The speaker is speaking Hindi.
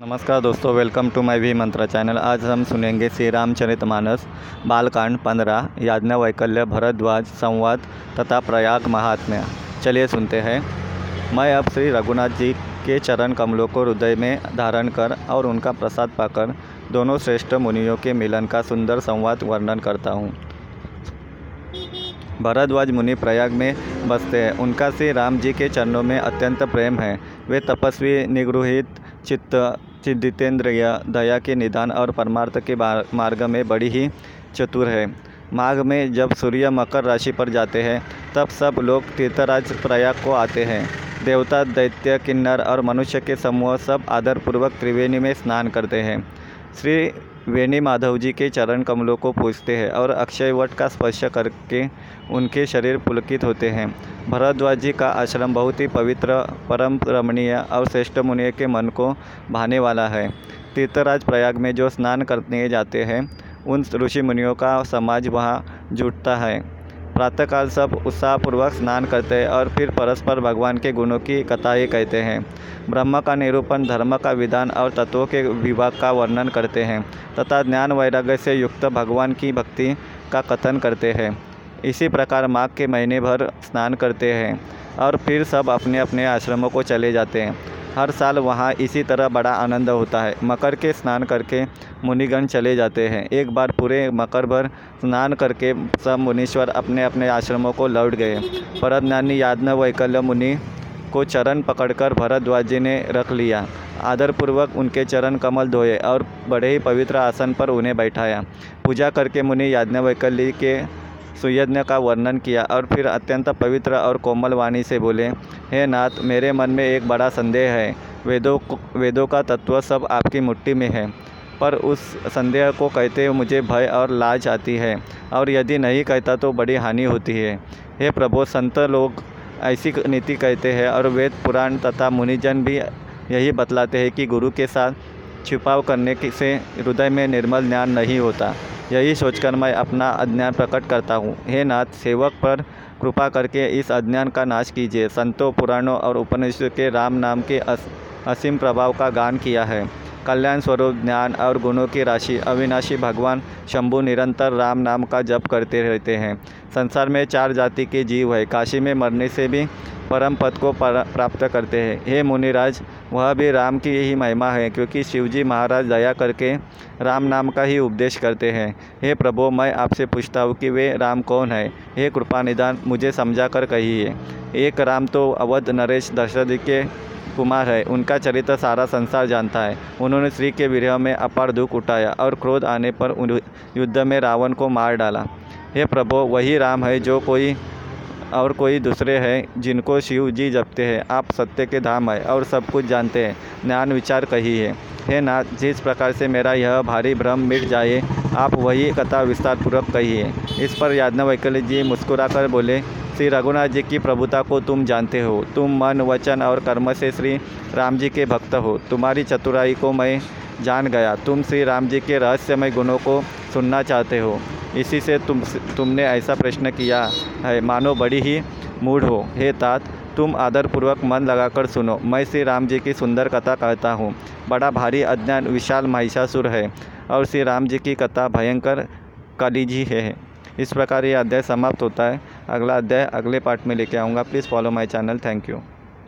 नमस्कार दोस्तों welcome to my V Mantra channel आज हम सुनेंगे श्री रामचरित मानस, बालकांड पंद्रह, याज्ञा वैकल्य, भरद्वाज, संवाद तथा प्रयाग महात्म्य। चलिए सुनते हैं। मैं अब श्री रघुनाथ जी के चरण कमलों को हृदय में धारण कर और उनका प्रसाद पाकर दोनों श्रेष्ठ मुनियों के मिलन का सुंदर संवाद वर्णन करता हूँ। भरद्वाज मुनि प्रयाग में बसते हैं। उनका श्री राम जी के चरणों में अत्यंत प्रेम है। वे तपस्वी, निगृहित, चित्त चिदितेंद्रिय दया के निदान और परमार्थ के मार्ग में बड़ी ही चतुर है। माघ में जब सूर्य मकर राशि पर जाते हैं, तब सब लोग तीर्थराज प्रयाग को आते हैं। देवता, दैत्य, किन्नर और मनुष्य के समूह सब आदरपूर्वक त्रिवेणी में स्नान करते हैं। श्री वेणी माधव जी के चरण कमलों को पूजते हैं और अक्षय वट का स्पर्श करके उनके शरीर पुलकित होते हैं। भरद्वाज जी का आश्रम बहुत ही पवित्र, परम रमणीय और श्रेष्ठ मुनि के मन को भाने वाला है। तीर्थराज प्रयाग में जो स्नान करने जाते हैं, उन ऋषि मुनियों का समाज वहाँ जुटता है। प्रातःकाल सब उत्साहपूर्वक स्नान करते हैं और फिर परस्पर भगवान के गुणों की कथाएँ कहते हैं। ब्रह्म का निरूपण, धर्म का विधान और तत्वों के विभाग का वर्णन करते हैं तथा ज्ञान वैराग्य से युक्त भगवान की भक्ति का कथन करते हैं। इसी प्रकार माघ के महीने भर स्नान करते हैं और फिर सब अपने अपने आश्रमों को चले जाते हैं। हर साल वहाँ इसी तरह बड़ा आनंद होता है। मकर के स्नान करके मुनिगण चले जाते हैं। एक बार पूरे मकर भर स्नान करके सब मुनीश्वर अपने अपने आश्रमों को लौट गए। परज्ञानी याज्ञ वैकल्य मुनि को चरण पकड़कर भरद्वाज जी ने रख लिया। आदरपूर्वक उनके चरण कमल धोए और बड़े ही पवित्र आसन पर उन्हें बैठाया। पूजा करके मुनि याज्ञवैकल्य के सुयज्ञ का वर्णन किया और फिर अत्यंत पवित्र और कोमल वाणी से बोले, हे नाथ, मेरे मन में एक बड़ा संदेह है। वेदों वेदों का तत्व सब आपकी मुट्ठी में है। पर उस संदेह को कहते मुझे भय और लाज आती है और यदि नहीं कहता तो बड़ी हानि होती है। हे प्रभु, संत लोग ऐसी नीति कहते हैं और वेद, पुराण तथा मुनिजन भी यही बतलाते हैं कि गुरु के साथ छिपाव करने से हृदय में निर्मल ज्ञान नहीं होता। यही सोचकर मैं अपना अज्ञान प्रकट करता हूँ। हे नाथ सेवक पर कृपा करके इस अज्ञान का नाश कीजिए। संतों पुराणों और उपनिषद के राम नाम के अस, असीम प्रभाव का गान किया है। कल्याण स्वरूप ज्ञान और गुणों की राशि अविनाशी भगवान शंभु निरंतर राम नाम का जप करते रहते हैं। संसार में चार जाति के जीव है। काशी में मरने से भी परम पद को पर- प्राप्त करते हैं। हे मुनिराज, वह भी राम की यही महिमा है, क्योंकि शिवजी महाराज दया करके राम नाम का ही उपदेश करते हैं। हे प्रभु, मैं आपसे पूछता हूँ कि वे राम कौन है? हे कृपा निदान, मुझे समझा कर कहिए। एक राम तो अवध नरेश दशरथ के कुमार है। उनका चरित्र सारा संसार जानता है। उन्होंने श्री के विरह में अपार दुख उठाया और क्रोध आने पर युद्ध में रावण को मार डाला। हे प्रभु, वही राम है जो कोई और कोई दूसरे हैं जिनको शिव जी जपते हैं। आप सत्य के धाम है और सब कुछ जानते हैं। ज्ञान विचार कही है। हे नाथ, जिस प्रकार से मेरा यह भारी भ्रम मिट जाए, आप वही कथा विस्तार पूर्वक कहिए इस पर याज्ञवल्क्य जी मुस्कुराकर बोले, श्री रघुनाथ जी की प्रभुता को तुम जानते हो। तुम मन, वचन और कर्म से श्री राम जी के भक्त हो। तुम्हारी चतुराई को मैं जान गया। तुम श्री राम जी के रहस्यमय गुणों को सुनना चाहते हो। इसी से तुम, तुमने ऐसा प्रश्न किया है, मानो बड़ी ही मूड हो। हे तात, तुम आदरपूर्वक मन लगाकर सुनो। मैं श्री राम जी की सुंदर कथा कहता हूँ। बड़ा भारी अज्ञान, विशाल महिषासुर है और श्री राम जी की कथा भयंकर कालीजी है। इस प्रकार ये अध्याय समाप्त होता है। अगला अध्याय अगले पार्ट में लेके आऊँगा। Please follow my channel. Thank you.